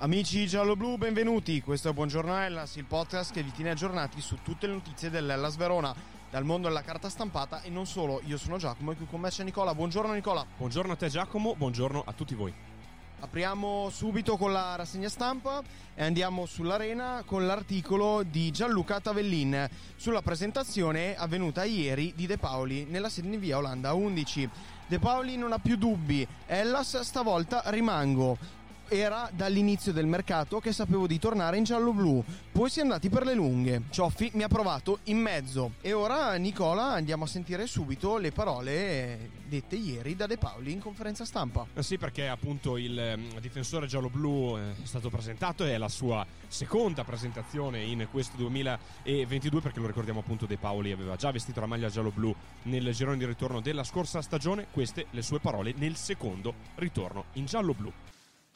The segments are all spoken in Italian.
Amici giallo-blu, benvenuti. Questo è Buongiorno Hellas, il podcast che vi tiene aggiornati su tutte le notizie dell'Hellas Verona, dal mondo della carta stampata e non solo. Io sono Giacomo e qui con me c'è Nicola. Buongiorno Nicola. Buongiorno a te Giacomo, buongiorno a tutti voi. Apriamo subito con la rassegna stampa e andiamo sull'arena con l'articolo di Gianluca Tavellin sulla presentazione avvenuta ieri di De Paoli nella sede in via Olanda 11. De Paoli non ha più dubbi, Hellas stavolta rimango era dall'inizio del mercato che sapevo di tornare in giallo-blu. Poi si è andati per le lunghe. Cioffi mi ha provato in mezzo. E ora, Nicola, andiamo a sentire subito le parole dette ieri da De Paoli in conferenza stampa. Eh sì, perché appunto il eh, difensore giallo-blu eh, è stato presentato, è la sua seconda presentazione in questo 2022, perché lo ricordiamo appunto De Paoli aveva già vestito la maglia giallo-blu nel girone di ritorno della scorsa stagione. Queste le sue parole nel secondo ritorno in giallo-blu.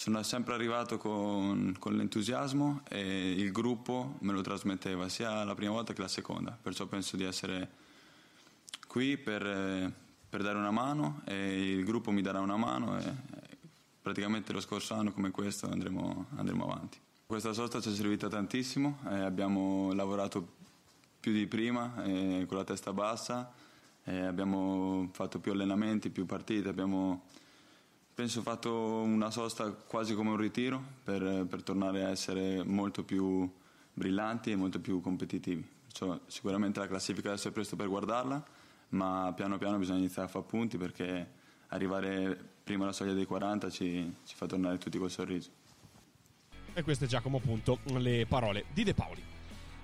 Sono sempre arrivato con, con, l'entusiasmo e il gruppo me lo trasmetteva sia la prima volta che la seconda, perciò penso di essere qui per, per dare una mano e il gruppo mi darà una mano e praticamente lo scorso anno come questo andremo, andremo avanti. Questa sosta ci è servita tantissimo, eh, abbiamo lavorato più di prima eh, con la testa bassa, eh, abbiamo fatto più allenamenti, più partite, abbiamo penso fatto una sosta quasi come un ritiro per, per tornare a essere molto più brillanti e molto più competitivi. Perciò sicuramente la classifica adesso è presto per guardarla, ma piano piano bisogna iniziare a fare punti perché arrivare prima alla soglia dei 40 ci, ci fa tornare tutti col sorriso. E queste Giacomo appunto le parole di De Paoli.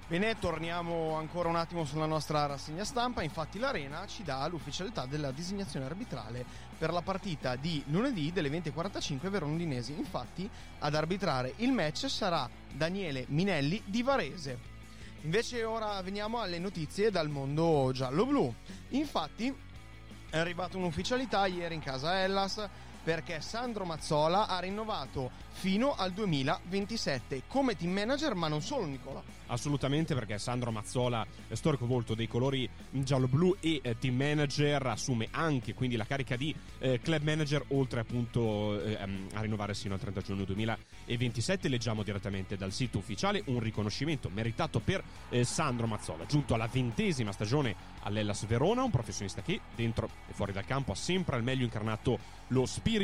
Bene, torniamo ancora un attimo sulla nostra rassegna stampa. Infatti, l'Arena ci dà l'ufficialità della designazione arbitrale per la partita di lunedì delle 20.45 Verona-Udinese. Infatti, ad arbitrare il match sarà Daniele Minelli di Varese. Invece, ora veniamo alle notizie dal mondo giallo-blu. Infatti, è arrivata un'ufficialità ieri in casa Hellas perché Sandro Mazzola ha rinnovato fino al 2027 come team manager, ma non solo Nicola. Assolutamente perché Sandro Mazzola, storico volto dei colori giallo-blu e eh, team manager, assume anche quindi la carica di eh, club manager oltre appunto eh, a rinnovare sino al 30 giugno 2027. Leggiamo direttamente dal sito ufficiale un riconoscimento meritato per eh, Sandro Mazzola, giunto alla ventesima stagione all'Ellas Verona, un professionista che dentro e fuori dal campo ha sempre al meglio incarnato lo spirito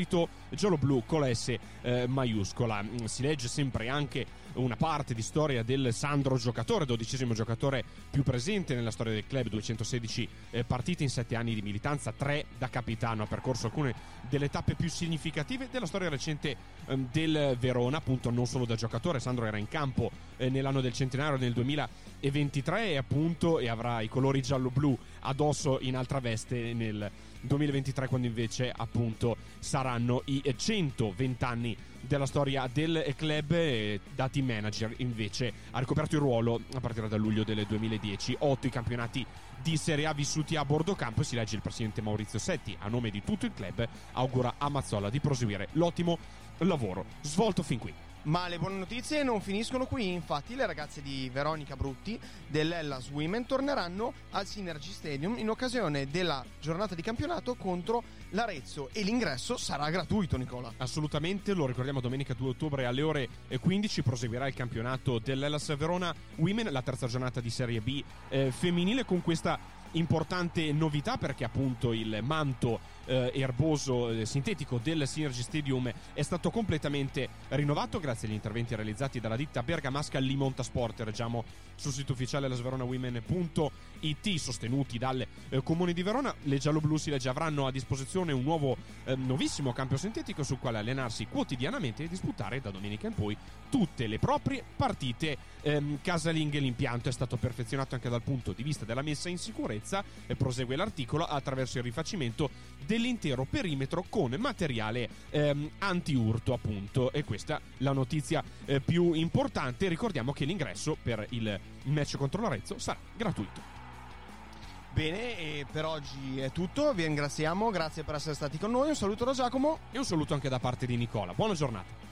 giallo-blu con la S eh, maiuscola. Si legge sempre anche una parte di storia del Sandro giocatore, dodicesimo giocatore più presente nella storia del club, 216 eh, partite in sette anni di militanza, tre da capitano, ha percorso alcune delle tappe più significative della storia recente eh, del Verona, appunto non solo da giocatore, Sandro era in campo eh, nell'anno del centenario nel 2023 e appunto e avrà i colori giallo-blu addosso in altra veste nel 2023 quando invece appunto saranno i 120 anni della storia del club. Da team manager invece ha ricoperto il ruolo a partire da luglio del 2010 otto i campionati di Serie A vissuti a bordo campo. Si legge il presidente Maurizio Setti. A nome di tutto il club augura a Mazzola di proseguire l'ottimo lavoro. Svolto fin qui Ma le buone notizie non finiscono qui, infatti le ragazze di Veronica Brutti dell'Ellas Women torneranno al Synergy Stadium in occasione della giornata di campionato contro l'Arezzo e l'ingresso sarà gratuito Nicola. Assolutamente, lo ricordiamo domenica 2 ottobre alle ore 15 proseguirà il campionato dell'Ellas Verona Women, la terza giornata di Serie B eh, femminile con questa importante novità perché appunto il manto eh, erboso eh, sintetico del Synergy Stadium è stato completamente rinnovato grazie agli interventi realizzati dalla ditta bergamasca Limonta Sport. Leggiamo sul sito ufficiale lasveronawomen.it sostenuti dal eh, comune di Verona. Le giallo-blu si legge avranno a disposizione un nuovo eh, nuovissimo campo sintetico sul quale allenarsi quotidianamente e disputare da domenica in poi tutte le proprie partite. Ehm, casalinghe l'impianto è stato perfezionato anche dal punto di vista della messa in sicurezza e prosegue l'articolo attraverso il rifacimento dell'intero perimetro con materiale ehm, anti-urto appunto. E questa è la notizia eh, più importante. Ricordiamo che l'ingresso per il match contro l'Arezzo sarà gratuito. Bene, e per oggi è tutto, vi ringraziamo, grazie per essere stati con noi, un saluto da Giacomo. E un saluto anche da parte di Nicola, buona giornata